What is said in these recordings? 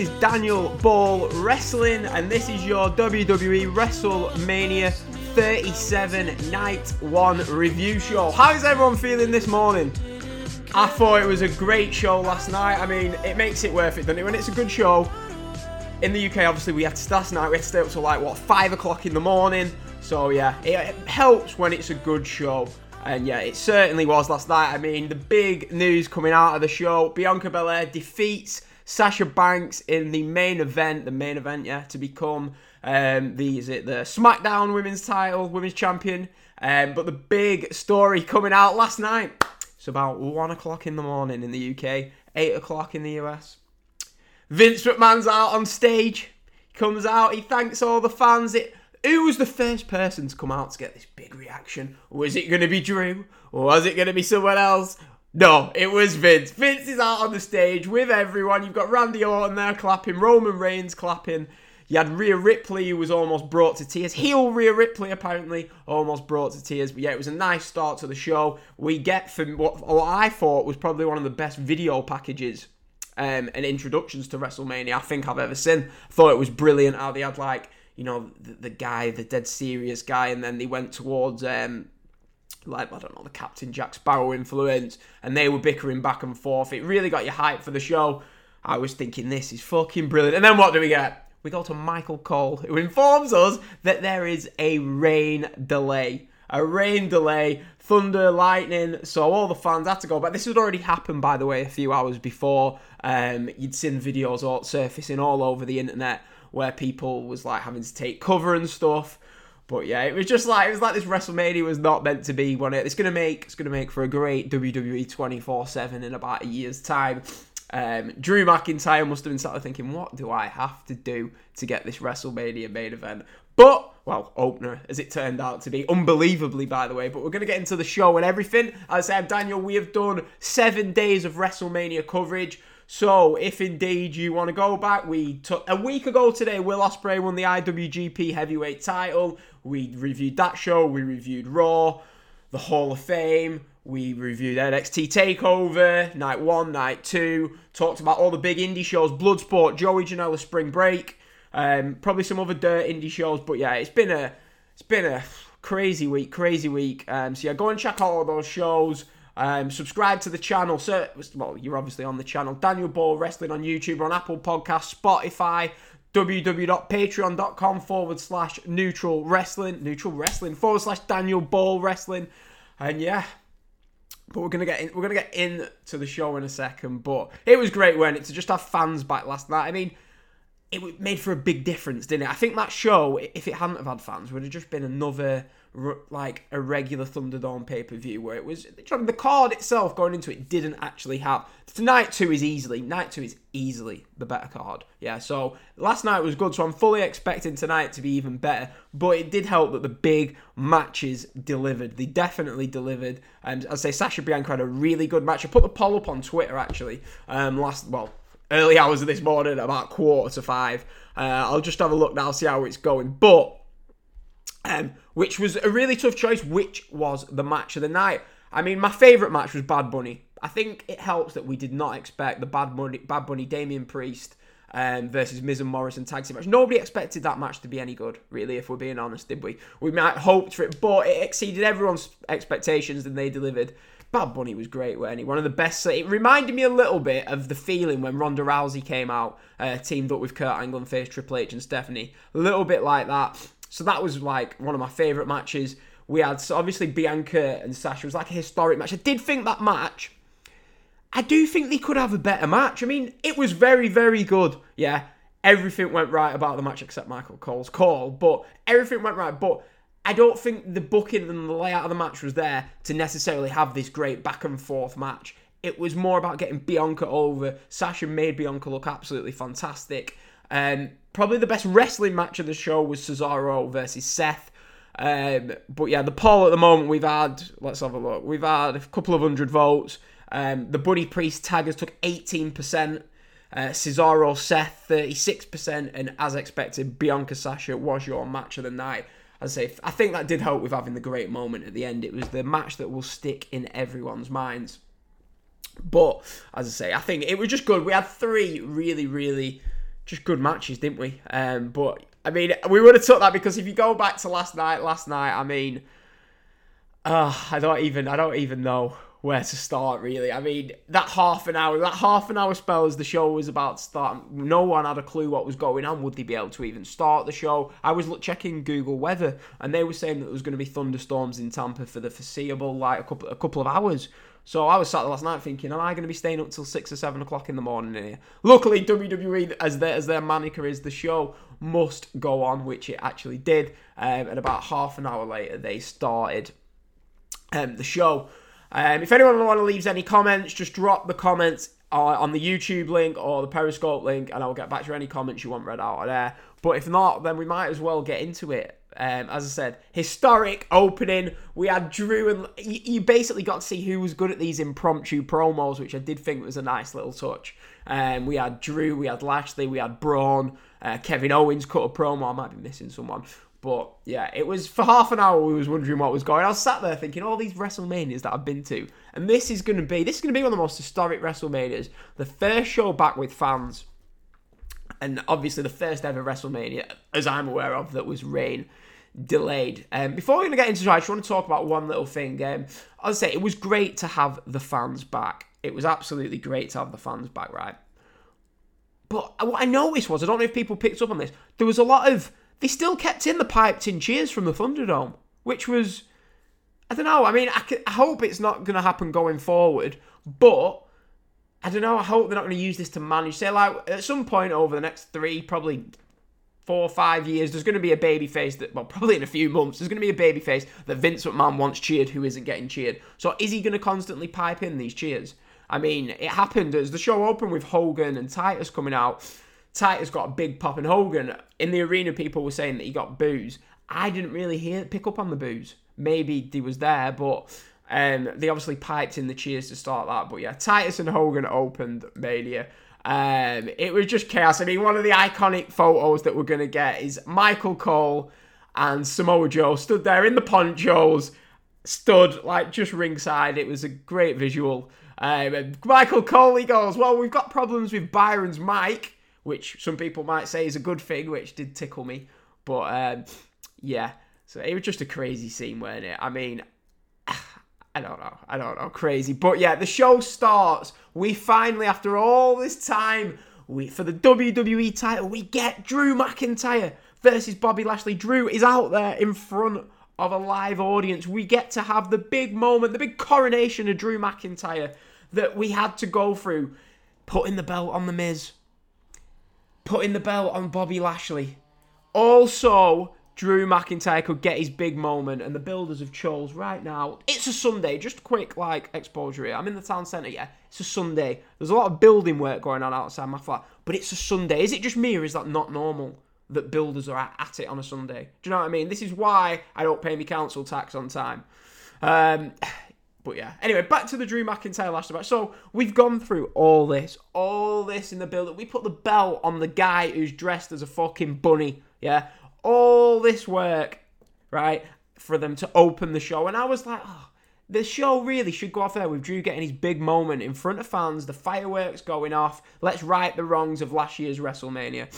is Daniel Ball Wrestling, and this is your WWE WrestleMania 37 Night 1 review show. How is everyone feeling this morning? I thought it was a great show last night. I mean, it makes it worth it, doesn't it? When it's a good show. In the UK, obviously, we had to last night. We had to stay up till like what five o'clock in the morning. So yeah, it, it helps when it's a good show. And yeah, it certainly was last night. I mean, the big news coming out of the show: Bianca Belair defeats Sasha Banks in the main event. The main event, yeah, to become um, the is it the SmackDown Women's Title, Women's Champion. Um, but the big story coming out last night. It's about one o'clock in the morning in the UK, eight o'clock in the US. Vince McMahon's out on stage. He comes out, he thanks all the fans. It who was the first person to come out to get this big reaction? Was it going to be Drew? Or was it going to be someone else? No, it was Vince. Vince is out on the stage with everyone. You've got Randy Orton there clapping, Roman Reigns clapping. You had Rhea Ripley, who was almost brought to tears. Heel Rhea Ripley, apparently, almost brought to tears. But yeah, it was a nice start to the show. We get from what, what I thought was probably one of the best video packages um, and introductions to WrestleMania I think I've ever seen. Thought it was brilliant how they had like you know the, the guy, the dead serious guy, and then they went towards um, like I don't know the Captain Jack Sparrow influence, and they were bickering back and forth. It really got you hyped for the show. I was thinking this is fucking brilliant, and then what do we get? We go to Michael Cole, who informs us that there is a rain delay. A rain delay, thunder, lightning, so all the fans had to go back. This had already happened, by the way, a few hours before. Um, you'd seen videos all surfacing all over the internet where people was like having to take cover and stuff. But yeah, it was just like it was like this WrestleMania was not meant to be. It, it's gonna make it's gonna make for a great WWE twenty four seven in about a year's time. Um, Drew McIntyre must have been sort of thinking, what do I have to do to get this WrestleMania main event? But, well, opener, as it turned out to be, unbelievably, by the way. But we're to get into the show and everything. As I said, Daniel, we have done seven days of WrestleMania coverage. So, if indeed you want to go back, we took a week ago today, Will Ospreay won the IWGP Heavyweight title. We reviewed that show, we reviewed Raw, the Hall of Fame, we reviewed NXT TakeOver, night one, night two, talked about all the big indie shows, Bloodsport, Joey Janela Spring Break, um, probably some other dirt indie shows, but yeah, it's been a it's been a crazy week, crazy week. Um, so yeah, go and check out all those shows. Um, subscribe to the channel. So, well, you're obviously on the channel. Daniel Ball Wrestling on YouTube, on Apple Podcasts, Spotify, www.patreon.com forward slash neutral wrestling, neutral wrestling forward slash Daniel Ball Wrestling. And yeah, but we're gonna get in, we're gonna get into the show in a second. But it was great, weren't it, to just have fans back last night. I mean, it made for a big difference, didn't it? I think that show, if it hadn't have had fans, would have just been another like a regular Thunderdome pay per view where it was the card itself going into it didn't actually have. Tonight two is easily night two is easily the better card. Yeah, so last night was good, so I'm fully expecting tonight to be even better. But it did help that the big matches delivered. They definitely delivered. And I'd say Sasha Bianca had a really good match. I put the poll up on Twitter actually. Um, last well early hours of this morning, about quarter to five. Uh, I'll just have a look now, see how it's going. But, um, which was a really tough choice, which was the match of the night. I mean, my favourite match was Bad Bunny. I think it helps that we did not expect the Bad Bunny, Bad Bunny Damian Priest um, versus Miz and Morrison tag team match. Nobody expected that match to be any good, really, if we're being honest, did we? We might hoped for it, but it exceeded everyone's expectations and they delivered. Bad Bunny was great, wasn't he? One of the best. It reminded me a little bit of the feeling when Ronda Rousey came out, uh, teamed up with Kurt Angle and faced Triple H and Stephanie. A little bit like that. So that was like one of my favourite matches. We had so obviously Bianca and Sasha was like a historic match. I did think that match. I do think they could have a better match. I mean, it was very, very good. Yeah, everything went right about the match except Michael Cole's call, but everything went right. But I don't think the booking and the layout of the match was there to necessarily have this great back and forth match. It was more about getting Bianca over. Sasha made Bianca look absolutely fantastic. Um, probably the best wrestling match of the show was Cesaro versus Seth. Um, but yeah, the poll at the moment we've had, let's have a look. We've had a couple of hundred votes. Um, the Bunny Priest taggers took 18%. Uh, Cesaro Seth 36%, and as expected, Bianca Sasha was your match of the night. As I say, I think that did help with having the great moment at the end. It was the match that will stick in everyone's minds. But as I say, I think it was just good. We had three really, really just good matches, didn't we? Um, but I mean, we would have took that because if you go back to last night, last night, I mean, uh, I don't even, I don't even know where to start really. I mean, that half an hour, that half an hour spell as the show was about to start, no one had a clue what was going on. Would they be able to even start the show? I was checking Google weather, and they were saying that there was going to be thunderstorms in Tampa for the foreseeable, like a couple, a couple of hours. So I was sat last night thinking, am I going to be staying up till six or seven o'clock in the morning in here? Luckily, WWE, as their as their moniker is, the show must go on, which it actually did. Um, and about half an hour later, they started um, the show. Um, if anyone want to leave any comments, just drop the comments uh, on the YouTube link or the Periscope link, and I'll get back to any comments you want read out of there. But if not, then we might as well get into it. Um, as I said, historic opening. We had Drew, and you, you basically got to see who was good at these impromptu promos, which I did think was a nice little touch. Um, we had Drew, we had Lashley, we had Braun, uh, Kevin Owens cut a promo. I might be missing someone. But yeah, it was for half an hour we was wondering what was going. on. I was sat there thinking all these WrestleManias that I've been to, and this is going to be this is going to be one of the most historic WrestleManias. The first show back with fans, and obviously the first ever WrestleMania, as I'm aware of, that was rain delayed. Um, before we're going to get into it, I just want to talk about one little thing. Um, I'll say it was great to have the fans back. It was absolutely great to have the fans back, right? But what I noticed was, I don't know if people picked up on this, there was a lot of, they still kept in the piped in cheers from the Thunderdome, which was, I don't know, I mean, I hope it's not going to happen going forward, but I don't know, I hope they're not going to use this to manage. Say, like, at some point over the next three, probably four or five years, there's going to be a baby face that, well, probably in a few months, there's going to be a baby face that Vince McMahon wants cheered who isn't getting cheered. So is he going to constantly pipe in these cheers? I mean, it happened as the show opened with Hogan and Titus coming out. Titus got a big pop, and Hogan in the arena, people were saying that he got booze. I didn't really hear pick up on the booze. Maybe he was there, but um, they obviously piped in the cheers to start that. But yeah, Titus and Hogan opened Mania. Um, it was just chaos. I mean, one of the iconic photos that we're gonna get is Michael Cole and Samoa Joe stood there in the ponchos, stood like just ringside. It was a great visual. Um, Michael Cole he goes, "Well, we've got problems with Byron's mic." which some people might say is a good thing, which did tickle me. But um, yeah, so it was just a crazy scene, wasn't it? I mean, I don't know, I don't know, crazy. But yeah, the show starts. We finally, after all this time, we for the WWE title, we get Drew McIntyre versus Bobby Lashley. Drew is out there in front of a live audience. We get to have the big moment, the big coronation of Drew McIntyre that we had to go through, putting the belt on the Miz putting the belt on Bobby Lashley. Also, Drew McIntyre could get his big moment, and the builders have chose right now. It's a Sunday, just quick like exposure here. I'm in the town centre, yeah. It's a Sunday. There's a lot of building work going on outside my flat, but it's a Sunday. Is it just me, or is that not normal that builders are at, it on a Sunday? Do you know what I mean? This is why I don't pay my council tax on time. Um, but yeah, anyway, back to the Drew McIntyre last match. So we've gone through all this, all this in the build. We put the belt on the guy who's dressed as a fucking bunny. Yeah, all this work, right, for them to open the show, and I was like, oh, the show really should go off there with Drew getting his big moment in front of fans, the fireworks going off. Let's right the wrongs of last year's WrestleMania.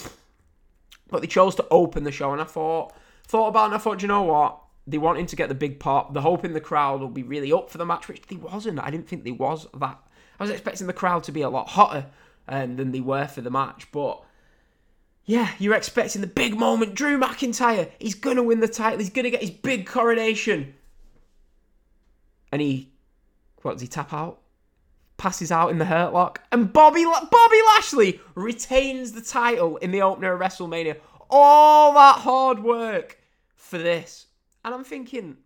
But they chose to open the show, and I thought, thought about, it and I thought, you know what? they wanting to get the big pop. They're hoping the crowd will be really up for the match, which they wasn't. I didn't think they was that. I was expecting the crowd to be a lot hotter um, than they were for the match, but yeah, you're expecting the big moment. Drew McIntyre, he's gonna win the title. He's gonna get his big coronation, and he, what does he tap out? Passes out in the Hurt Lock, and Bobby Bobby Lashley retains the title in the opener of WrestleMania. All that hard work for this. And I'm thinking,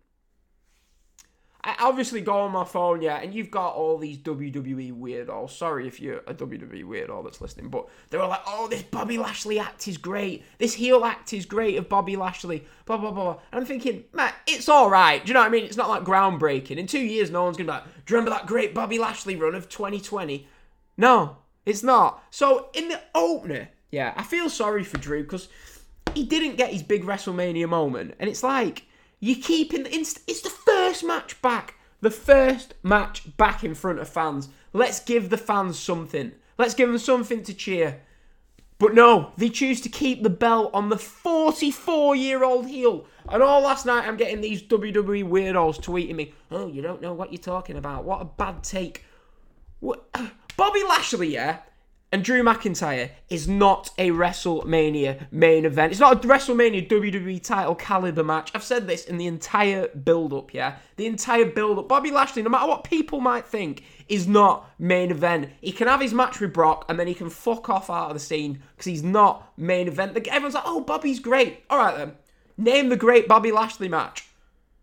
I obviously go on my phone, yeah, and you've got all these WWE weirdos. Sorry if you're a WWE weirdo that's listening, but they were like, oh, this Bobby Lashley act is great. This heel act is great of Bobby Lashley, blah, blah, blah. And I'm thinking, man, it's all right. Do you know what I mean? It's not like groundbreaking. In two years, no one's going to be like, do you remember that great Bobby Lashley run of 2020? No, it's not. So in the opener, yeah, I feel sorry for Drew because he didn't get his big WrestleMania moment. And it's like, you keep in the inst- it's the first match back. The first match back in front of fans. Let's give the fans something. Let's give them something to cheer. But no, they choose to keep the belt on the 44 year old heel. And all last night, I'm getting these WWE weirdos tweeting me, Oh, you don't know what you're talking about. What a bad take. What? Bobby Lashley, yeah, and Drew McIntyre is not a WrestleMania main event. It's not a WrestleMania WWE title caliber match. I've said this in the entire build up, yeah? The entire build up. Bobby Lashley, no matter what people might think, is not main event. He can have his match with Brock and then he can fuck off out of the scene because he's not main event. Everyone's like, oh, Bobby's great. All right then. Name the great Bobby Lashley match.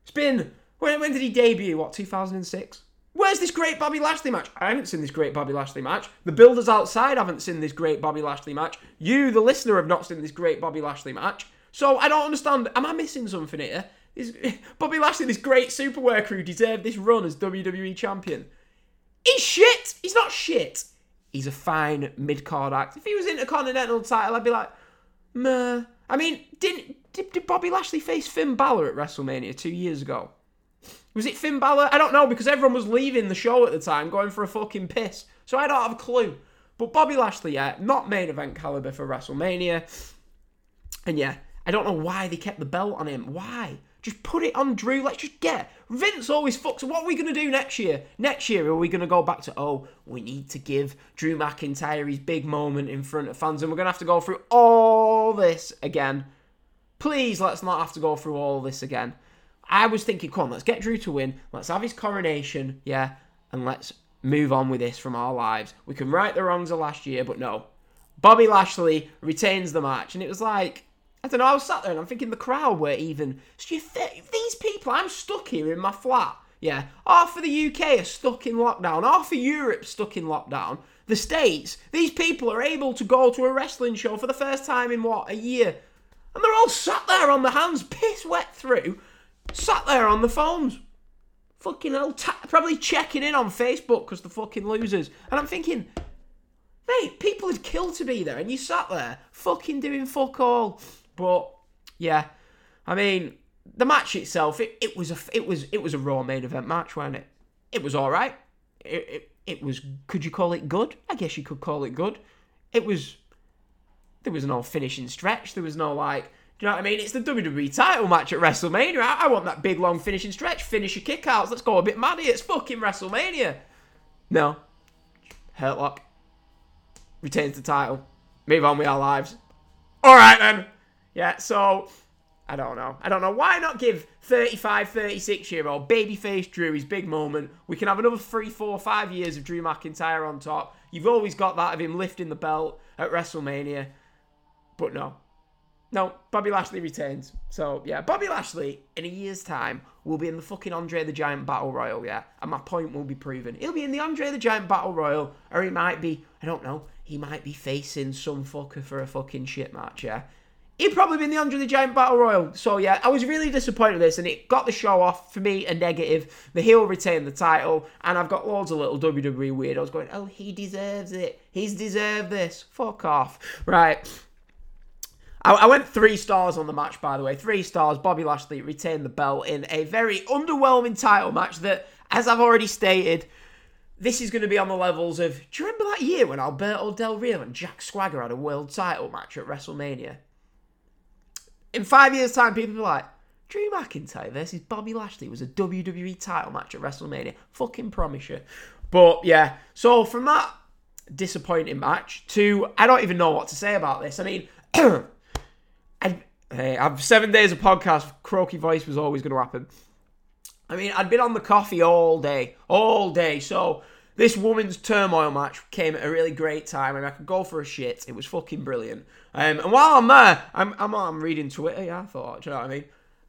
It's been. When, when did he debut? What, 2006? Where's this great Bobby Lashley match? I haven't seen this great Bobby Lashley match. The builders outside haven't seen this great Bobby Lashley match. You, the listener, have not seen this great Bobby Lashley match. So I don't understand. Am I missing something here? Is Bobby Lashley, this great super worker who deserved this run as WWE champion? He's shit. He's not shit. He's a fine mid card act. If he was Intercontinental title, I'd be like, meh. I mean, didn't did, did Bobby Lashley face Finn Balor at WrestleMania two years ago? Was it Finn Balor? I don't know because everyone was leaving the show at the time, going for a fucking piss. So I don't have a clue. But Bobby Lashley, yeah, not main event caliber for WrestleMania. And yeah, I don't know why they kept the belt on him. Why? Just put it on Drew. Let's just get. Vince always fucks. What are we to do next year? Next year, are we to go back to, oh, we need to give Drew McIntyre his big moment in front of fans and we're to have to go through all this again? Please, let's not have to go through all this again. I was thinking, come on, let's get Drew to win. Let's have his coronation, yeah, and let's move on with this from our lives. We can right the wrongs of last year, but no. Bobby Lashley retains the match, and it was like, I don't know, I was sat there and I'm thinking the crowd were even. These people, I'm stuck here in my flat, yeah. Half of the UK are stuck in lockdown, half of Europe stuck in lockdown. The States, these people are able to go to a wrestling show for the first time in what, a year? And they're all sat there on the hands, piss wet through, sat there on the phones. Fucking hell, ta- probably checking in on Facebook because the fucking losers. And I'm thinking, mate, people had killed to be there, and you sat there fucking doing fuck all. But yeah, I mean, the match itself, it, it was a it was it was a raw main event match, wasn't it? It was all right. It, it it was. Could you call it good? I guess you could call it good. It was. There was no finishing stretch. There was no like. You know what I mean? It's the WWE title match at WrestleMania. I, I want that big long finishing stretch, finish your kickouts. Let's go a bit mad. It's fucking WrestleMania. No. Hurt Lock retains the title. Move on with our lives. All right then. Yeah, so I don't know. I don't know. Why not give 35, 36 year old babyface Drew his big moment? We can have another three, four, five years of Drew McIntyre on top. You've always got that of him lifting the belt at WrestleMania. But no. No, Bobby Lashley retains. So, yeah, Bobby Lashley, in a year's time, will be in the fucking Andre the Giant Battle Royal, yeah? And my point will be proven. He'll be in the Andre the Giant Battle Royal, or he might be, I don't know, he might be facing some fucker for a fucking shit match, yeah? He'd probably be in the Andre the Giant Battle Royal. So yeah, I was really disappointed with this, and it got the show off for me a negative. The heel retained the title, and I've got loads of little WWE weirdos going, "Oh, he deserves it. He's deserved this. Fuck off." Right. I, I went three stars on the match, by the way. Three stars. Bobby Lashley retained the belt in a very underwhelming title match that, as I've already stated, this is going to be on the levels of. Do you remember that year when Alberto Del Rio and Jack Swagger had a world title match at WrestleMania? in five years' time, people will be like, Drew McIntyre versus Bobby Lashley was a WWE title match at WrestleMania. Fucking promise you. But yeah, so from that disappointing match to I don't even know what to say about this. I mean, hey, I've seven days of podcast. Croaky voice was always going to happen. I mean, I'd been on the coffee all day, all day. So this woman's turmoil match came at a really great time, and I could go for a shit. It was fucking brilliant. Um, and while I'm there, I'm, I'm I'm reading Twitter. Yeah, I thought, do you know what I mean?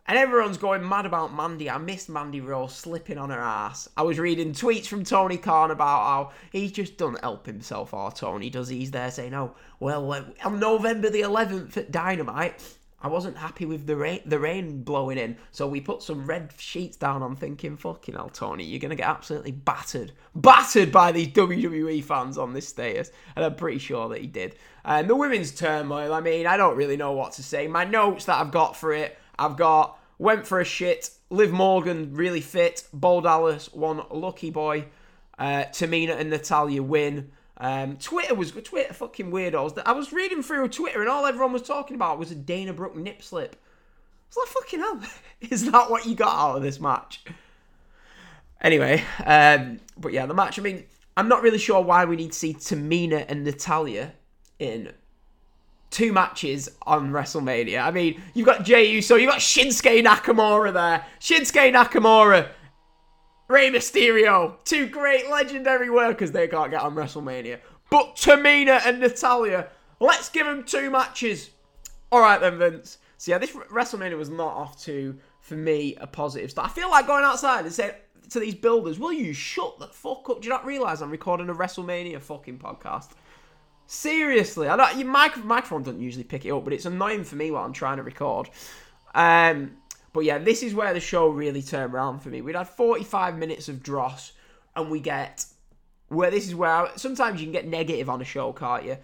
And everyone's going mad about Mandy. I missed Mandy Rose slipping on her ass. I was reading tweets from Tony Khan about how he just doesn't help himself, or Tony does. He's there saying, "Oh, well, on November the 11th at Dynamite, I wasn't happy with the rain, the rain blowing in, so we put some red sheets down. I'm thinking, fucking hell, Tony, you're gonna get absolutely battered, battered by these WWE fans on this status, and I'm pretty sure that he did. And the women's turmoil, I mean, I don't really know what to say. My notes that I've got for it, I've got went for a shit. Liv Morgan really fit. Bo Dallas one lucky boy. Uh, Tamina and Natalya win. Um, Twitter was Twitter fucking weirdos. I was reading through Twitter and all everyone was talking about was a Dana Brooke nip slip. It's like fucking hell. Is that what you got out of this match? Anyway, um, but yeah, the match. I mean, I'm not really sure why we need to see Tamina and Natalya in two matches on WrestleMania. I mean, you've got Jey Uso, you've got Shinsuke Nakamura there. Shinsuke Nakamura, Rey Mysterio, two great legendary workers they can't get on WrestleMania. But Tamina and Natalya, let's give them two matches. All right then, Vince. So yeah, this WrestleMania was not off to, for me, a positive start. I feel like going outside and saying to these builders, will you shut the fuck up? Do you not realise I'm recording a WrestleMania fucking podcast? Seriously, I don't. Your mic, microphone doesn't usually pick it up, but it's annoying for me while I'm trying to record. Um, but yeah, this is where the show really turned around for me. We'd had 45 minutes of dross, and we get where this is where I, sometimes you can get negative on a show, can't you?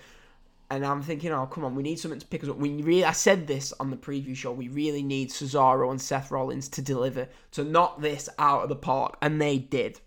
And I'm thinking, oh come on, we need something to pick us up. We really, I said this on the preview show. We really need Cesaro and Seth Rollins to deliver to knock this out of the park, and they did.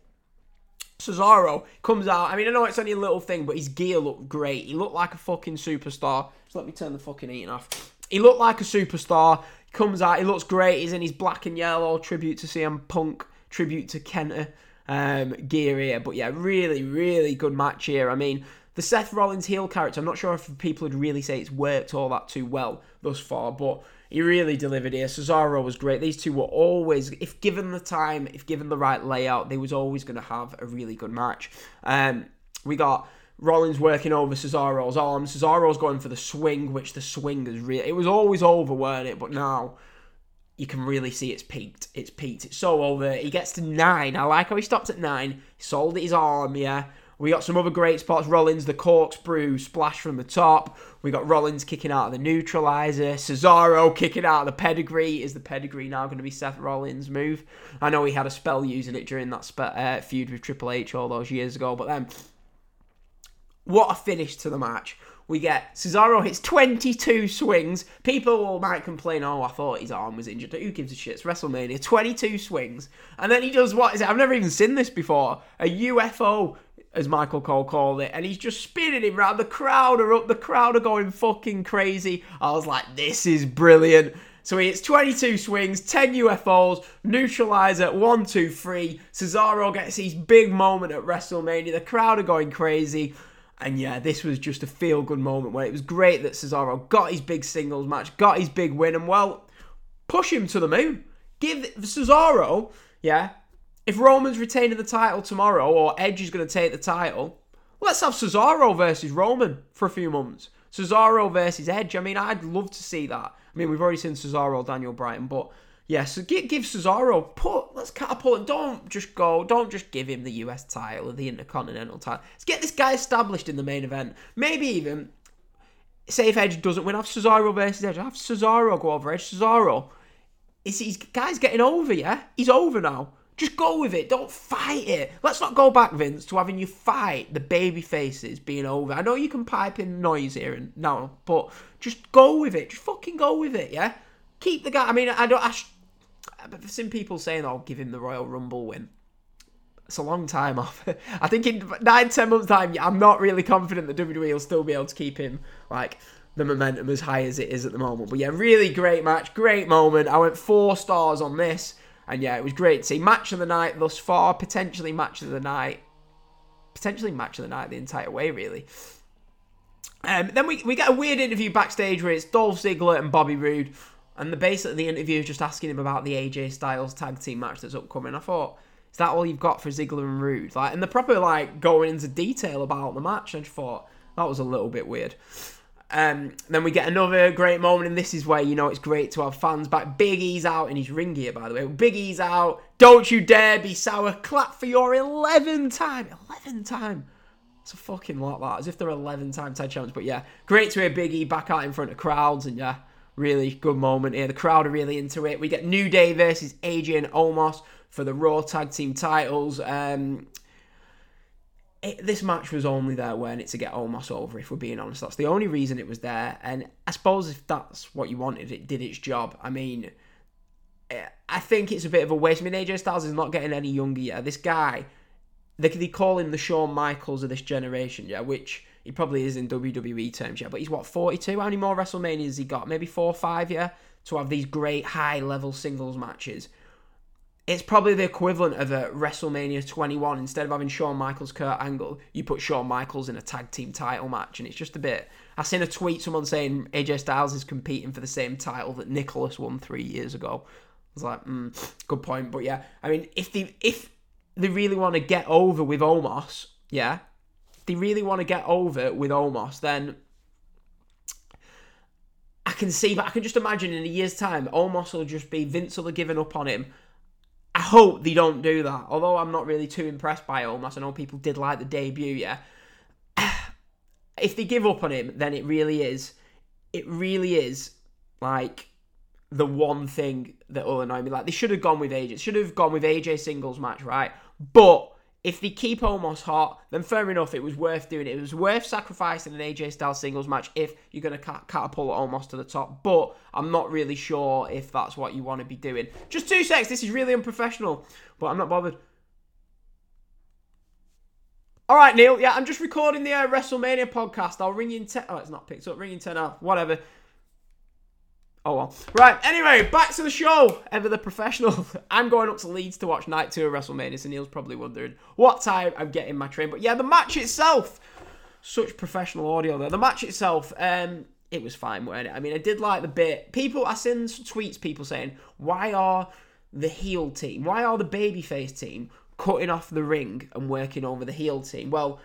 Cesaro comes out. I mean, I know it's only a little thing, but his gear looked great. He looked like a fucking superstar. Let me turn the fucking heating off. He looked like a superstar. Comes out. He looks great. He's in his black and yellow tribute to CM Punk, tribute to Kenta um, gear here. But yeah, really, really good match here. I mean, the Seth Rollins heel character. I'm not sure if people would really say it's worked all that too well thus far, but he really delivered here. Cesaro was great. These two were always, if given the time, if given the right layout, they was always going to have a really good match. Um, we got Rollins working over Cesaro's arm. Cesaro's going for the swing, which the swing is really. It was always over, weren't it? But now you can really see it's peaked. It's peaked. It's so over. He gets to nine. I like how he stopped at nine. He sold his arm, yeah. We got some other great spots. Rollins, the corkscrew splash from the top. We got Rollins kicking out of the neutralizer. Cesaro kicking out of the pedigree. Is the pedigree now going to be Seth Rollins' move? I know he had a spell using it during that spe- uh, feud with Triple H all those years ago, but then what a finish to the match. We get Cesaro hits 22 swings. People might complain, oh, I thought his arm was injured. Who gives a shit? It's WrestleMania. 22 swings. And then he does what is it? I've never even seen this before. A UFO, as Michael Cole called it. And he's just spinning him around. The crowd are up. The crowd are going fucking crazy. I was like, this is brilliant. So he hits 22 swings, 10 UFOs, neutralizer, 1, 2, 3. Cesaro gets his big moment at WrestleMania. The crowd are going crazy. And yeah, this was just a feel good moment where it was great that Cesaro got his big singles match, got his big win, and well, push him to the moon. Give Cesaro, yeah, if Roman's retaining the title tomorrow or Edge is going to take the title, let's have Cesaro versus Roman for a few months. Cesaro versus Edge. I mean, I'd love to see that. I mean, we've already seen Cesaro, Daniel Bryan, but yeah, so give, give Cesaro put let's catapult. it. Don't just go. Don't just give him the US title or the Intercontinental title. Let's get this guy established in the main event. Maybe even say if Edge doesn't win, have Cesaro versus Edge. Have Cesaro go over Edge. Cesaro, is he's guy's getting over? Yeah, he's over now. Just go with it. Don't fight it. Let's not go back, Vince, to having you fight the baby faces being over. I know you can pipe in noise here and now, but just go with it. Just fucking go with it. Yeah. Keep the guy. I mean, I don't. I, I've seen people saying, "I'll give him the Royal Rumble win." It's a long time off. I think in nine, ten months' time, I'm not really confident that WWE will still be able to keep him like the momentum as high as it is at the moment. But yeah, really great match, great moment. I went four stars on this, and yeah, it was great to see. Match of the night thus far, potentially match of the night, potentially match of the night the entire way, really. Um, then we, we get a weird interview backstage where it's Dolph Ziggler and Bobby Roode. And the basically the interview is just asking him about the AJ Styles tag team match that's upcoming. I thought, is that all you've got for Ziggler and Roode? Like, and the proper like going into detail about the match. I just thought that was a little bit weird. Um, then we get another great moment, and this is where you know it's great to have fans back. Big E's out in his ring gear, by the way. Big E's out. Don't you dare be sour. Clap for your 11 time. 11 time. It's a fucking lot, that. As if they're 11 time tag champions. But yeah, great to hear Big E back out in front of crowds, and yeah, really good moment here. The crowd are really into it. We get New Day versus AJ and Omos for the Raw Tag Team titles. Um, it, this match was only there when it to get Omos over, if we're being honest. That's the only reason it was there. And I suppose if that's what you wanted, it did its job. I mean, eh, I think it's a bit of a waste. I mean, AJ Styles is not getting any younger yet. This guy, they, they call him the Shawn Michaels of this generation, yeah, which he probably is in WWE terms, yeah. But he's what, 42? How many more WrestleManias has he got? Maybe four or five, yeah? To have these great high level singles matches it's probably the equivalent of a WrestleMania 21. Instead of having Shawn Michaels, Kurt Angle, you put Shawn Michaels in a tag team title match, and it's just a bit. I seen a tweet someone saying AJ Styles is competing for the same title that Nicholas won three years ago. I was like, mm, good point, but yeah, I mean, if they if they really want to get over with Omos, yeah, they really want to get over with Omos, then I can see, but I can just imagine in a year's time, Omos will just be Vince will have given up on him. I hope they don't do that. Although I'm not really too impressed by Omos. I know people did like the debut, yeah. if they give up on him, then it really is, it really is like the one thing that will annoy me. Like they should have gone with AJ. Should have gone with AJ singles match, right? But if they keep Omos hot, then fair enough. It was worth doing it. It was worth sacrificing an AJ style singles match if you're going to catapult Omos to the top. But I'm not really sure if that's what you want to be doing. Just two secs. This is really unprofessional, but I'm not bothered. All right, Neil. Yeah, I'm just recording the uh, WrestleMania podcast. I'll ring you in ten. Oh, it's not picked up. Ring in ten off. Whatever. Oh well. Right, anyway, back to the show. Ever the professional. I'm going up to Leeds to watch night two of WrestleMania, so Neil's probably wondering what time I'm getting my train. But yeah, the match itself. Such professional audio there. The match itself, um, it was fine, weren't it? I mean, I did like the bit. People, I seen tweets, people saying, why are the heel team, why are the babyface team cutting off the ring and working over the heel team? Well,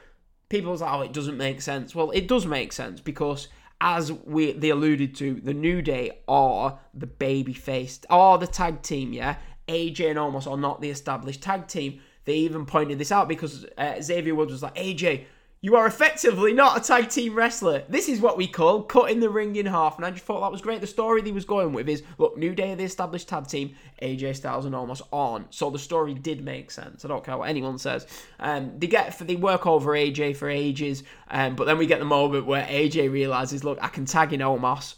people was like, oh, it doesn't make sense. Well, it does make sense because as we they alluded to, the New Day are the baby faced, are the tag team, yeah. AJ and Omos are not the established tag team. They even pointed this out because uh, Xavier Woods was like, AJ, you are effectively not a tag team wrestler. This is what we call cutting the ring in half. And I just thought that was great. The story he was going with is look, New Day are the established tag team, AJ Styles and Omos on. So the story did make sense. I don't care what anyone says. Um, they get they work over AJ for ages, um, but then we get the moment where AJ realizes, look, I can tag in Omos.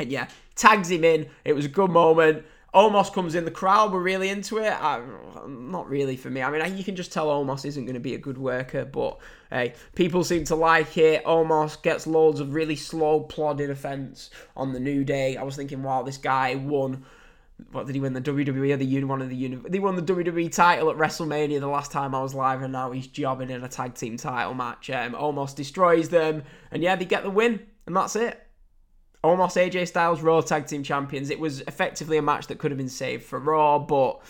And yeah, tags him in. It was a good moment. Omos comes in, the crowd were really into it. I, not really for me. I mean, you can just tell Omos isn't going to be a good worker, but hey, people seem to like it. Omos gets loads of really slow, plodding offense on the New Day. I was thinking, wow, this guy won. What did he win? The WWE or the uni one of the uni? They won the WWE title at WrestleMania the last time I was live, and now he's jobbing in a tag team title match. Um, Omos destroys them, and yeah, they get the win, and that's it. Omos AJ Styles Raw Tag Team Champions. It was effectively a match that could have been saved for Raw, but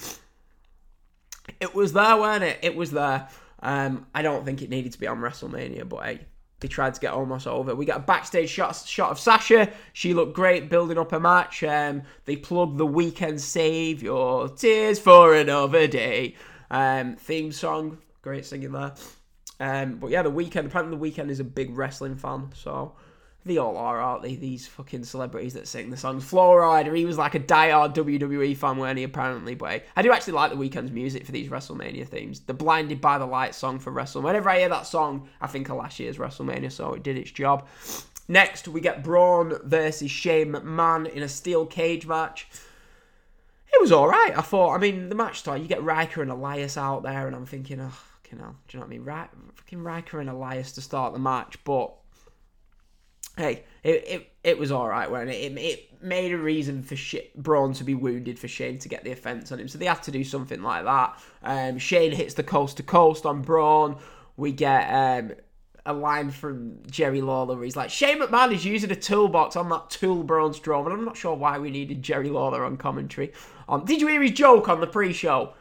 it was there, weren't it? It was there. Um, I don't think it needed to be on WrestleMania, but hey, they tried to get Omos over. We got a backstage shot, shot of Sasha. She looked great building up a match. Um, they plugged the Weeknd save your tears for another day um, theme song. Great singing there. Um, but yeah, the Weeknd. Apparently, the Weeknd is a big wrestling fan, so they all are, aren't they? These fucking celebrities that sing the songs. Flo Rida, he was like a die-hard WWE fan, weren't he, apparently? But I do actually like the Weeknd's music for these WrestleMania themes. The Blinded by the Light song for WrestleMania. Whenever I hear that song, I think of last year's WrestleMania, so it did its job. Next, we get Braun versus Shane McMahon in a steel cage match. It was alright, I thought. I mean, the match started, you get Ryker and Elias out there, and I'm thinking, oh, fucking hell, do you know what I mean? Right, fucking Ryker and Elias to start the match, but hey, it, it, it was all right, when it? it? It made a reason for shit, Braun to be wounded for Shane to get the offense on him, so they had to do something like that. Um, Shane hits the coast to coast on Braun. We get um, a line from Jerry Lawler where he's like, Shane McMahon is using a toolbox on that tool Braun Strowman. I'm not sure why we needed Jerry Lawler on commentary. Um, did you hear his joke on the pre-show?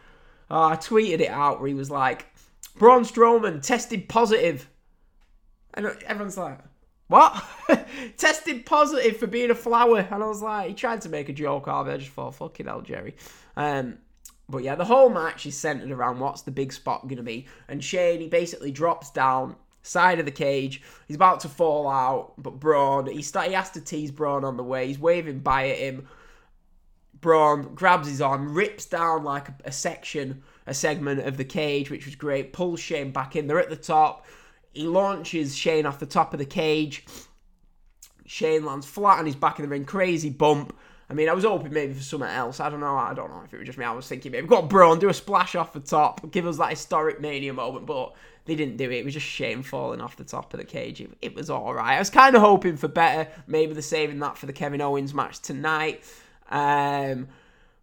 Uh, I tweeted it out where he was like, Braun Strowman tested positive. And everyone's like, what? Tested positive for being a flower. And I was like, he tried to make a joke out of it. I just thought, fucking hell, Jerry. Um, but yeah, the whole match is centered around what's the big spot going to be. And Shane, he basically drops down side of the cage. He's about to fall out, but Braun, he, start, he has to tease Braun on the way. He's waving by at him. Braun grabs his arm, rips down like a, a section, a segment of the cage, which was great. Pulls Shane back in. They're at the top. He launches Shane off the top of the cage. Shane lands flat on his back in the ring. Crazy bump. I mean, I was hoping maybe for something else. I don't know. I don't know if it was just me. I was thinking maybe we've got Braun do a splash off the top, give us that historic mania moment, but they didn't do it. It was just Shane falling off the top of the cage. It, it was all right. I was kind of hoping for better. Maybe they're saving that for the Kevin Owens match tonight. Um,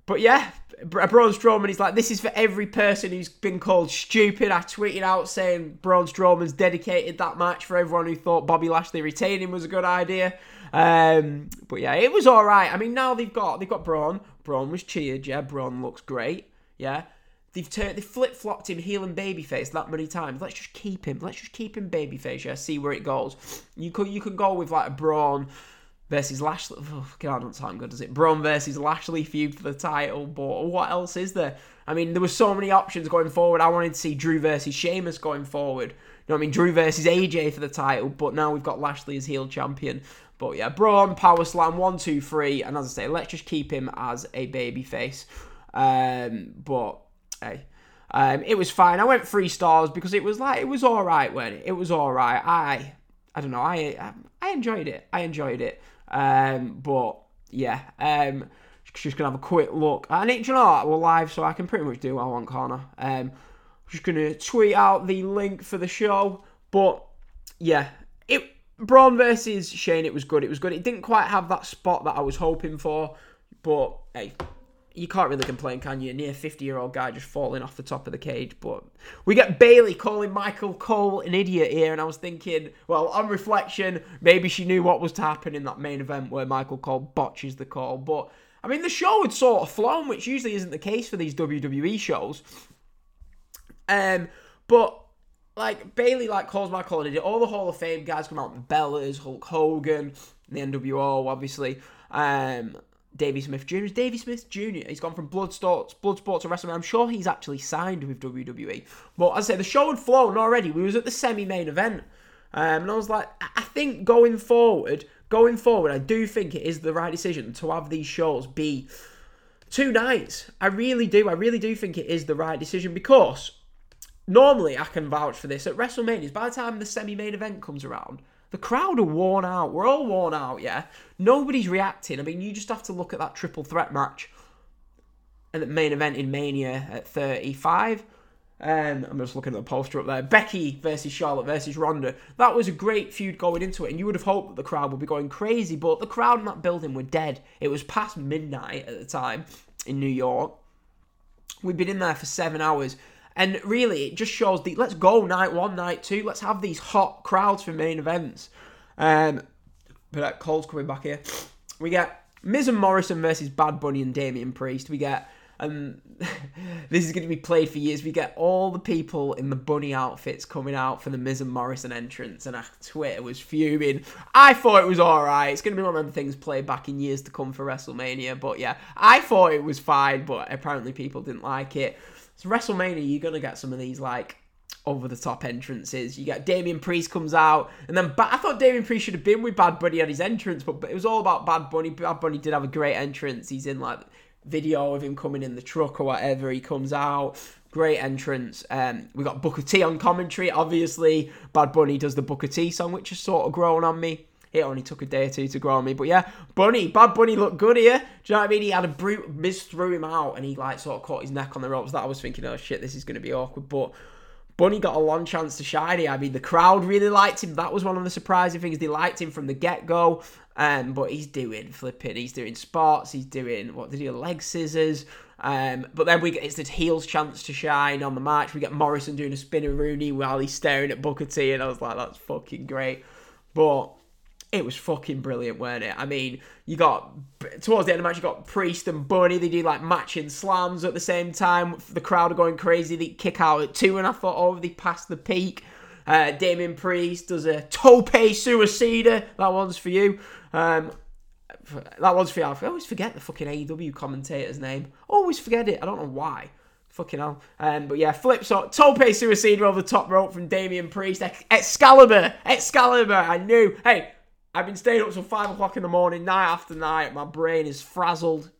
but yeah, Bra- Braun Strowman, he's like, this is for every person who's been called stupid. I tweeted out saying Braun Strowman's dedicated that match for everyone who thought Bobby Lashley retaining was a good idea. Um, but yeah, it was all right. I mean, now they've got they've got Braun. Braun was cheered. Yeah, Braun looks great. Yeah, they've turned they flip flopped him heel and babyface that many times. Let's just keep him. Let's just keep him babyface. Yeah, see where it goes. You could you could go with like a Braun versus Lashley. Oh, God, don't sound good, does it? Braun versus Lashley feud for the title, but what else is there? I mean, there were so many options going forward. I wanted to see Drew versus Sheamus going forward. You know what I mean? Drew versus AJ for the title, but now we've got Lashley as heel champion. But yeah, Braun, Power Slam, one, two, three, and as I say, let's just keep him as a babyface. Um, but hey, um, it was fine. I went three stars because it was like it was all right when it, was all right. I I don't know. I I enjoyed it. I enjoyed it. Um, but yeah, um, just gonna have a quick look. And it, you know what? We're live, so I can pretty much do what I want, Connor. Um, just gonna tweet out the link for the show. But yeah, it Braun versus Shane. It was good. It was good. It didn't quite have that spot that I was hoping for, but hey, you can't really complain, can you? Near 50 year old guy just falling off the top of the cage. But we get Bayley calling Michael Cole an idiot here, and I was thinking, well, on reflection, maybe she knew what was to happen in that main event where Michael Cole botches the call. But I mean, the show had sort of flown, which usually isn't the case for these WWE shows. Um, but like Bayley like calls Michael an idiot. All the Hall of Fame guys come out, Bellas, Hulk Hogan, the NWO, obviously. Um, Davey Smith Jr. Is Davey Smith Jr. He's gone from Bloodsport, Bloodsport to WrestleMania. I'm sure he's actually signed with WWE. But as I say, the show had flown already. We was at the semi-main event. Um, and I was like, I think going forward, going forward, I do think it is the right decision to have these shows be two nights. I really do. I really do think it is the right decision because normally I can vouch for this at WrestleManias. By the time the semi-main event comes around, the crowd are worn out. We're all worn out, yeah. Nobody's reacting. I mean, you just have to look at that triple threat match and the main event in Mania at 35. Um, I'm just looking at the poster up there. Becky versus Charlotte versus Ronda. That was a great feud going into it, and you would have hoped that the crowd would be going crazy, but the crowd in that building were dead. It was past midnight at the time in New York. We'd been in there for seven hours. And really, it just shows the let's go night one, night two. Let's have these hot crowds for main events. Um, but uh, Cole's coming back here. We get Miz and Morrison versus Bad Bunny and Damian Priest. We get um, this is going to be played for years. We get all the people in the bunny outfits coming out for the Miz and Morrison entrance, and Twitter was fuming. I thought it was all right. It's going to be one of them things played back in years to come for WrestleMania, but yeah, I thought it was fine, but apparently people didn't like it. So WrestleMania, you're gonna get some of these like over the top entrances. You get Damian Priest comes out, and then ba- I thought Damian Priest should have been with Bad Bunny at his entrance, but, but it was all about Bad Bunny. Bad Bunny did have a great entrance. He's in like video of him coming in the truck or whatever. He comes out, great entrance. Um, we got Booker T on commentary. Obviously, Bad Bunny does the Booker T song, which has sort of grown on me. It only took a day or two to grow on me, but yeah, Bunny, Bad Bunny looked good here. Do you know what I mean? He had a brute, Miz threw him out, and he like sort of caught his neck on the ropes. That I was thinking, oh shit, this is going to be awkward, but. Bunny got a long chance to shine here. I mean, the crowd really liked him. That was one of the surprising things. They liked him from the get go. Um, but he's doing flipping. He's doing spots. He's doing what did he do? Leg scissors. Um, but then we get it's the heels chance to shine on the match. We get Morrison doing a spinaroonie while he's staring at Booker T, and I was like, that's fucking great. But it was fucking brilliant, weren't it? I mean, you got towards the end of the match, you got Priest and Bunny. They do like matching slams at the same time. The crowd are going crazy. They kick out at two, and I thought, oh, they passed the peak. Uh, Damian Priest does a tope suicida. That one's for you. Um, that one's for you. I always forget the fucking AEW commentator's name. Always forget it. I don't know why. Fucking hell. Um, but yeah, flips up. Tope suicida over the top rope from Damian Priest. Ex- Excalibur. Excalibur. I knew. Hey, I've been staying up till 5 o'clock in the morning, night after night. My brain is frazzled.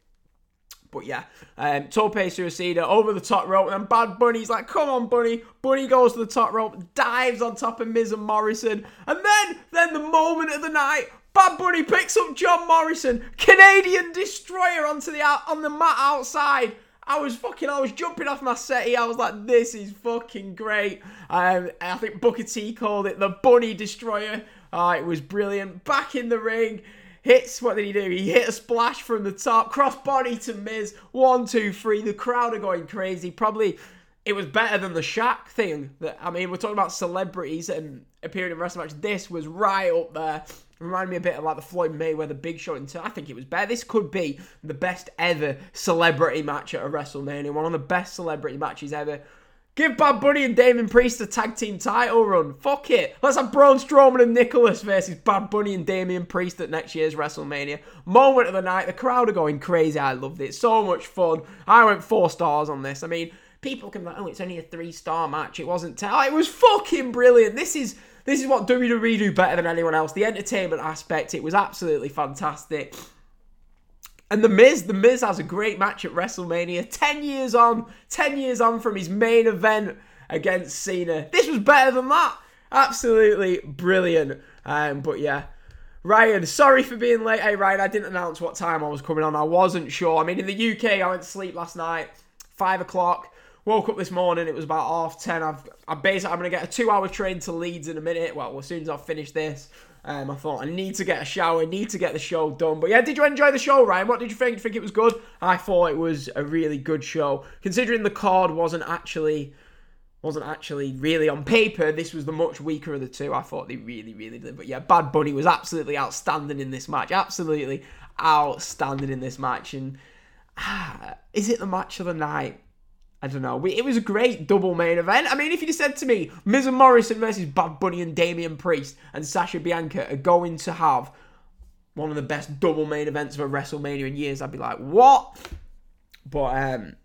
But yeah, um, Tope Suicida over the top rope, and Bad Bunny's like, come on, Bunny. Bunny goes to the top rope, dives on top of Miz and Morrison, and then, then the moment of the night, Bad Bunny picks up John Morrison, Canadian Destroyer onto the on the mat outside. I was fucking, I was jumping off my settee. I was like, this is fucking great. Um, I think Booker T called it the Bunny Destroyer. Uh, it was brilliant. Back in the ring hits what did he do? He hit a splash from the top, cross body to Miz. One, two, three. The crowd are going crazy. Probably it was better than the Shaq thing. That I mean, we're talking about celebrities and appearing in wrestling match. This was right up there. Reminded me a bit of like the Floyd Mayweather Big Show. Until I think it was better. This could be the best ever celebrity match at a WrestleMania. One of the best celebrity matches ever. Give Bad Bunny and Damian Priest a tag team title run. Fuck it. Let's have Braun Strowman and Nicholas versus Bad Bunny and Damian Priest at next year's WrestleMania. Moment of the night. The crowd are going crazy. I loved it. So much fun. I went four stars on this. I mean, people can be like, oh, it's only a three star match. It wasn't. T-. It was fucking brilliant. This is this is what WWE do better than anyone else. The entertainment aspect. It was absolutely fantastic. And The Miz, The Miz has a great match at WrestleMania. 10 years on, 10 years on from his main event against Cena. This was better than that. Absolutely brilliant. Um, but yeah. Ryan, sorry for being late. Hey, Ryan, I didn't announce what time I was coming on. I wasn't sure. I mean, in the UK, I went to sleep last night, 5 o'clock. Woke up this morning, it was about half 10. I've, I'm basically, I'm to get a two hour train to Leeds in a minute. Well, as soon as I finish this. Um, I thought I need to get a shower, need to get the show done. But yeah, did you enjoy the show, Ryan? What did you think? Did you think it was good? I thought it was a really good show, considering the card wasn't actually wasn't actually really on paper. This was the much weaker of the two. I thought they really, really did. But yeah, Bad Bunny was absolutely outstanding in this match. Absolutely outstanding in this match. And is it the match of the night? I don't know. It was a great double main event. I mean, if you'd said to me, Miz and Morrison versus Bad Bunny and Damian Priest and Sasha Bianca are going to have one of the best double main events of a WrestleMania in years, I'd be like, what? But, um,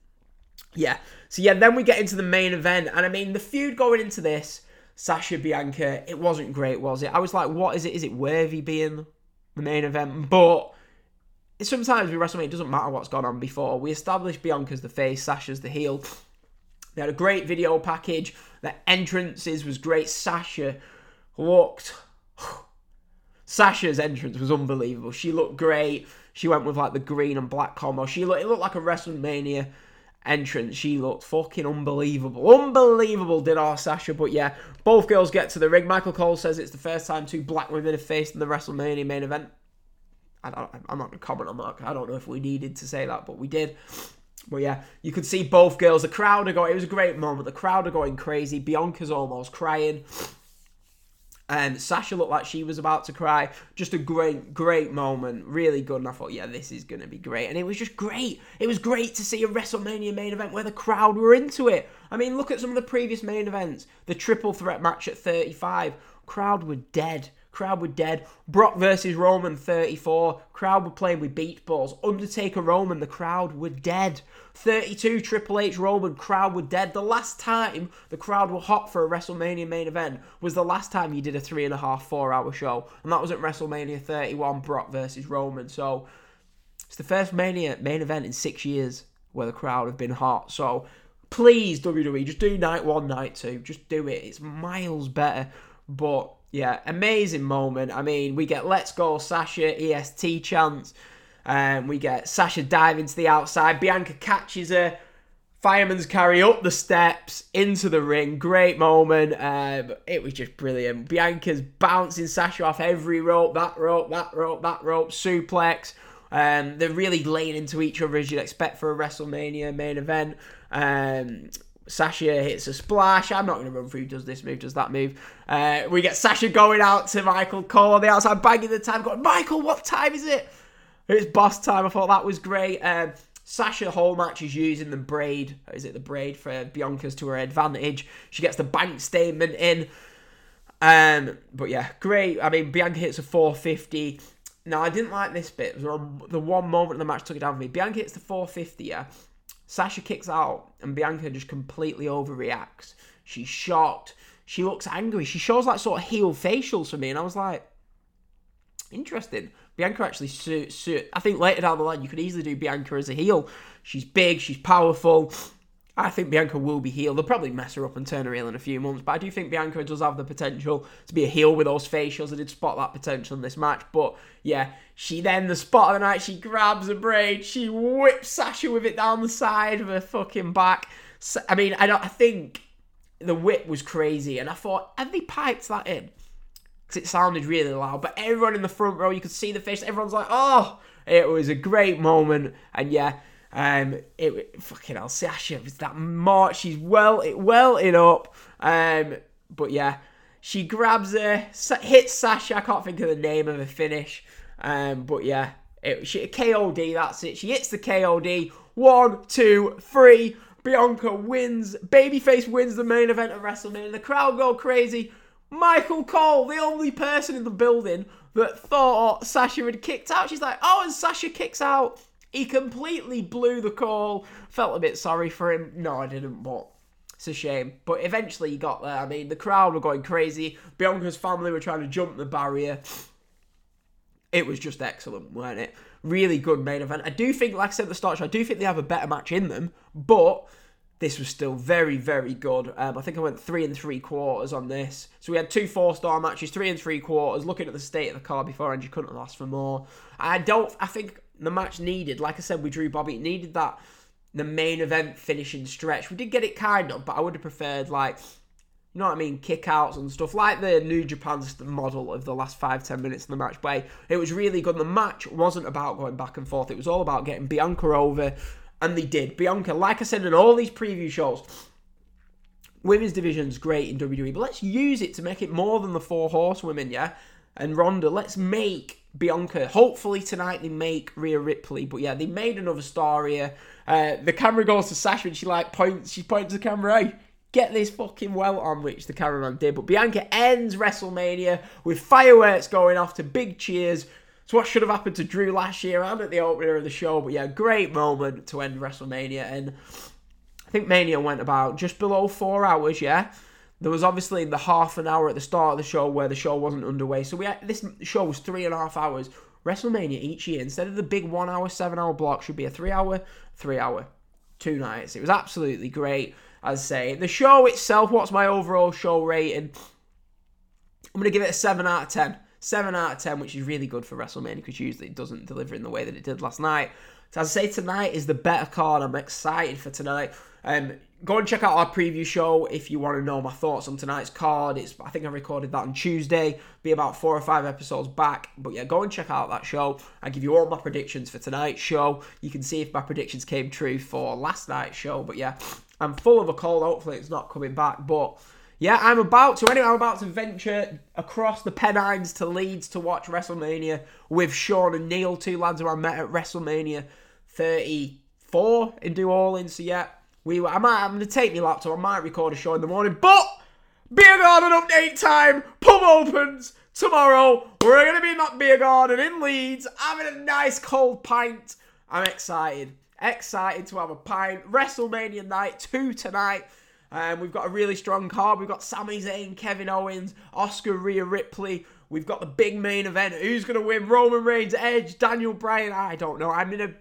yeah. So, yeah, then we get into the main event. And I mean, the feud going into this, Sasha Bianca, it wasn't great, was it? I was like, what is it? Is it worthy being the main event? But sometimes with WrestleMania, it doesn't matter what's gone on before. We established Bianca's the face, Sasha's the heel. They had a great video package. The entrances was great. Sasha looked. Sasha's entrance was unbelievable. She looked great. She went with like the green and black combo. She looked. It looked like a WrestleMania entrance. She looked fucking unbelievable. Unbelievable did our Sasha. But yeah, both girls get to the ring. Michael Cole says it's the first time two black women have faced in the WrestleMania main event. I I'm not going to comment on that. I don't know if we needed to say that, but we did. But yeah, you could see both girls. The crowd are going. It was a great moment. The crowd are going crazy. Bianca's almost crying. And Sasha looked like she was about to cry. Just a great, great moment. Really good. And I thought, yeah, this is going to be great. And it was just great. It was great to see a WrestleMania main event where the crowd were into it. I mean, look at some of the previous main events. The triple threat match at 35. Crowd were dead. Crowd were dead. Brock versus Roman 34. Crowd were playing with beach balls. Undertaker Roman, the crowd were dead. 32 Triple H Roman, crowd were dead. The last time the crowd were hot for a WrestleMania main event was the last time you did a three and a half, four hour show. And that was at WrestleMania 31, Brock versus Roman. So it's the first Mania main event in six years where the crowd have been hot. So please, WWE, just do night one, night two. Just do it. It's miles better. But yeah, amazing moment. I mean, we get Let's Go Sasha EST chants. Um, we get Sasha diving to the outside. Bianca catches her. Fireman's carry up the steps into the ring. Great moment. Um, it was just brilliant. Bianca's bouncing Sasha off every rope, that rope, that rope, that rope, suplex. Um, they're really laying into each other as you'd expect for a WrestleMania main event. Um, Sasha hits a splash. I'm not going to run through does this move, does that move. Uh, we get Sasha going out to Michael Cole on the outside, banging the time, going, Michael, what time is it? It's boss time. I thought that was great. Um, Sasha whole match is using the braid. Is it the braid for Bianca's to her advantage? She gets the bank statement in. Um, but yeah, great. I mean, Bianca hits a 450. Now, I didn't like this bit. The one moment of the match took it down for me. Bianca hits the 450, yeah. Sasha kicks out, and Bianca just completely overreacts. She's shocked. She looks angry. She shows like sort of heel facials for me, and I was like, interesting. Bianca actually su- su- I think later down the line you could easily do Bianca as a heel. She's big, she's powerful. I think Bianca will be heel. They'll probably mess her up and turn her heel in a few months, but I do think Bianca does have the potential to be a heel with those facials. I did spot that potential in this match, but yeah, she then the spot of the night she grabs a braid, she whips Sasha with it down the side of her fucking back. I mean, I don't. I think the whip was crazy, and I thought, have they piped that in? because it sounded really loud. But everyone in the front row, you could see the face. Everyone's like, "Oh!" It was a great moment, and yeah, um, it fucking hell, Sasha was that march. She's well, it welting up, um, but yeah, she grabs her, hits Sasha. I can't think of the name of the finish, um, but yeah, it she KOD. That's it. She hits the KOD. One, two, three. Bianca wins. Babyface wins the main event of WrestleMania. The crowd go crazy. Michael Cole, the only person in the building that thought Sasha had kicked out. She's like, oh, and Sasha kicks out. He completely blew the call. Felt a bit sorry for him. No, I didn't, but it's a shame. But eventually he got there. I mean, the crowd were going crazy. Bianca's family were trying to jump the barrier. It was just excellent, weren't it? Really good main event. I do think, like I said at the start, I do think they have a better match in them, but this was still very, very good. Um, I think I went three and three quarters on this. So we had two four star matches, three and three quarters. Looking at the state of the car before, and you couldn't asked for more. I don't. I think the match needed, like I said, we Drew Bobby, it needed that the main event finishing stretch. We did get it kind of, but I would have preferred like. You know what I mean? Kickouts and stuff like the New Japan's model of the last five ten minutes of the match. But it was really good. The match wasn't about going back and forth. It was all about getting Bianca over, and they did. Bianca, like I said in all these preview shows, women's division's great in WWE, but let's use it to make it more than the four horsewomen, yeah? And Ronda, let's make Bianca. Hopefully tonight they make Rhea Ripley, but yeah, they made another star here. Uh, the camera goes to Sasha and she like points, she points the camera, hey, get this fucking well on, which the cameraman did. But Bianca ends WrestleMania with fireworks going off to big cheers. It's what should have happened to Drew last year and at the opener of the show. But yeah, great moment to end WrestleMania. And I think Mania went about just below four hours, yeah? There was obviously the half an hour at the start of the show where the show wasn't underway. So we had, this show was three and a half hours. WrestleMania each year, instead of the big one hour, seven hour block, should be a three hour, three hour, two nights. It was absolutely great. As I say, the show itself, what's my overall show rating? I'm going to give it a 7 out of 10. 7 out of 10, which is really good for WrestleMania because usually it doesn't deliver in the way that it did last night. So as I say, tonight is the better card. I'm excited for tonight. Um, go and check out our preview show if you want to know my thoughts on tonight's card. It's I think I recorded that on Tuesday. Be about four or five episodes back. But yeah, go and check out that show. I give you all my predictions for tonight's show. You can see if my predictions came true for last night's show. But yeah, I'm full of a cold. Hopefully it's not coming back. But yeah, I'm about to. Anyway, I'm about to venture across the Pennines to Leeds to watch WrestleMania with Sean and Neil, two lads who I met at WrestleMania 34 in New Orleans. So yeah, we. I might. I'm gonna take my laptop. I might record a show in the morning, but beer garden update time. Pub opens tomorrow. We're gonna be in that beer garden in Leeds, having a nice cold pint. I'm excited. Excited to have a pint. WrestleMania night two tonight. Um, we've got a really strong card. We've got Sami Zayn, Kevin Owens, Asuka Rhea Ripley. We've got the big main event. Who's going to win? Roman Reigns, Edge, Daniel Bryan. I don't know. I'm in a.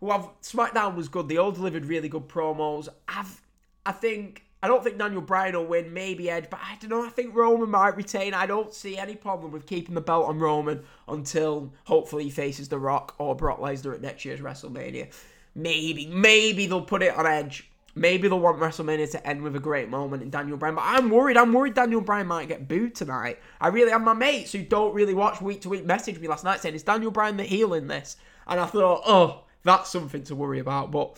Well, SmackDown was good. They all delivered really good promos. I've, I think. I don't think Daniel Bryan will win. Maybe Edge, but I don't know. I think Roman might retain. I don't see any problem with keeping the belt on Roman until hopefully he faces The Rock or Brock Lesnar at next year's WrestleMania. Maybe, maybe they'll put it on Edge. Maybe they'll want WrestleMania to end with a great moment in Daniel Bryan. But I'm worried. I'm worried Daniel Bryan might get booed tonight. I really am. My mates who don't really watch week to week messaged me last night saying, Is Daniel Bryan the heel in this? And I thought, oh, that's something to worry about. But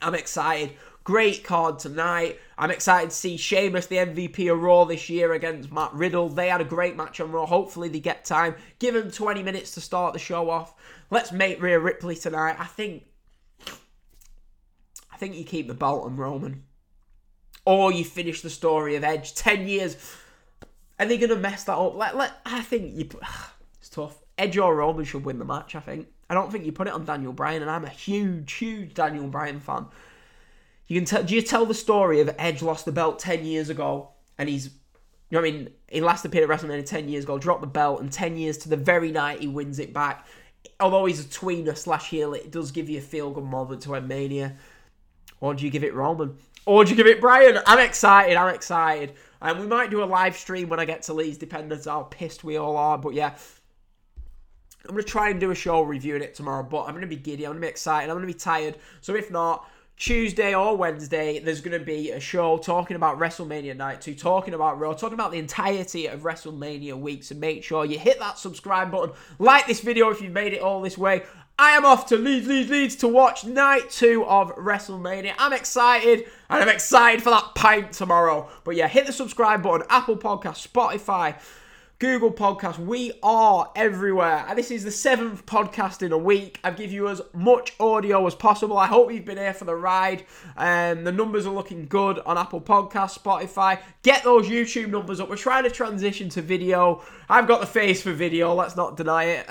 I'm excited. Great card tonight. I'm excited to see Sheamus, the MVP of Raw this year, against Matt Riddle. They had a great match on Raw. Hopefully, they get time. Give them 20 minutes to start the show off. Let's make Rhea Ripley tonight. I think. I think you keep the belt on Roman. or you finish the story of Edge ten years. Are they gonna mess that up? Let, let I think you. It's tough. Edge or Roman should win the match. I think. I don't think you put it on Daniel Bryan, and I'm a huge, huge Daniel Bryan fan. You can tell. Do you tell the story of Edge lost the belt ten years ago, and he's, you know, I mean, he last appeared at WrestleMania ten years ago, dropped the belt, and ten years to the very night he wins it back. Although he's a tweener slash heel, it does give you a feel good moment to end Mania. Or do you give it Roman? Or do you give it Bryan? I'm excited. I'm excited. And we might do a live stream when I get to Leeds, depending on how pissed we all are. But yeah, I'm going to try and do a show reviewing it tomorrow, but I'm going to be giddy. I'm going to be excited. I'm going to be tired. So if not, Tuesday or Wednesday, there's going to be a show talking about WrestleMania Night 2, talking about Raw, talking about the entirety of WrestleMania week. So make sure you hit that subscribe button, like this video if you've made it all this way. I am off to Leeds, Leeds, Leeds to watch Night 2 of WrestleMania. I'm excited, and I'm excited for that pint tomorrow. But yeah, hit the subscribe button, Apple Podcast, Spotify, Google Podcast. We are everywhere. And this is the seventh podcast in a week. I've give you as much audio as possible. I hope you've been here for the ride. Um, the numbers are looking good on Apple Podcast, Spotify. Get those YouTube numbers up. We're trying to transition to video. I've got the face for video, let's not deny it.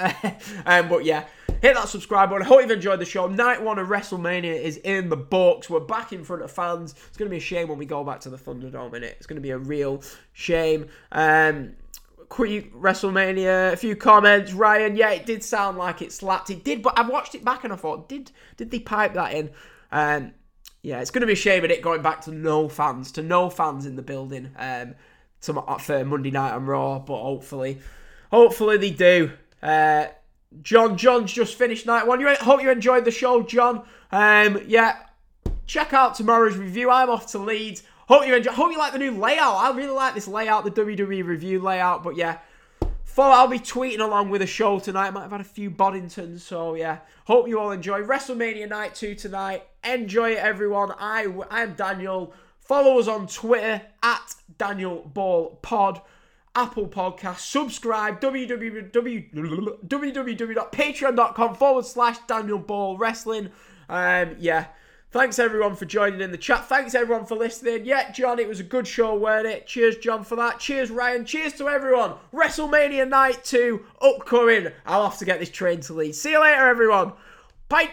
um, but yeah, hit that subscribe button. I hope you've enjoyed the show. Night one of WrestleMania is in the books. We're back in front of fans. It's going to be a shame when we go back to the Thunderdome in it. It's going to be a real shame. Um, quick WrestleMania, a few comments. Ryan, yeah, it did sound like it slapped. It did, but I watched it back and I thought, did did they pipe that in? Um, yeah, it's going to be a shame at it going back to no fans, to no fans in the building um, to, for Monday Night on Raw, but hopefully, hopefully they do. Uh, John, John's just finished night one. You hope you enjoyed the show, John. Um, yeah, check out tomorrow's review. I'm off to Leeds. Hope you enjoy. Hope you like the new layout. I really like this layout, the WWE review layout. But yeah, follow. I'll be tweeting along with a show tonight. I might have had a few Boddingtons. So yeah, hope you all enjoy WrestleMania Night Two tonight. Enjoy it, everyone. I I'm Daniel. Follow us on Twitter at Daniel Ball Pod. Apple Podcast, subscribe, www.patreon.com forward slash Daniel Ball Wrestling. Um, yeah, thanks everyone for joining in the chat. Thanks everyone for listening. Yeah, John, it was a good show, weren't it? Cheers, John, for that. Cheers, Ryan. Cheers to everyone. WrestleMania Night 2 upcoming. I'll have to get this train to Leeds. See you later, everyone. Bye.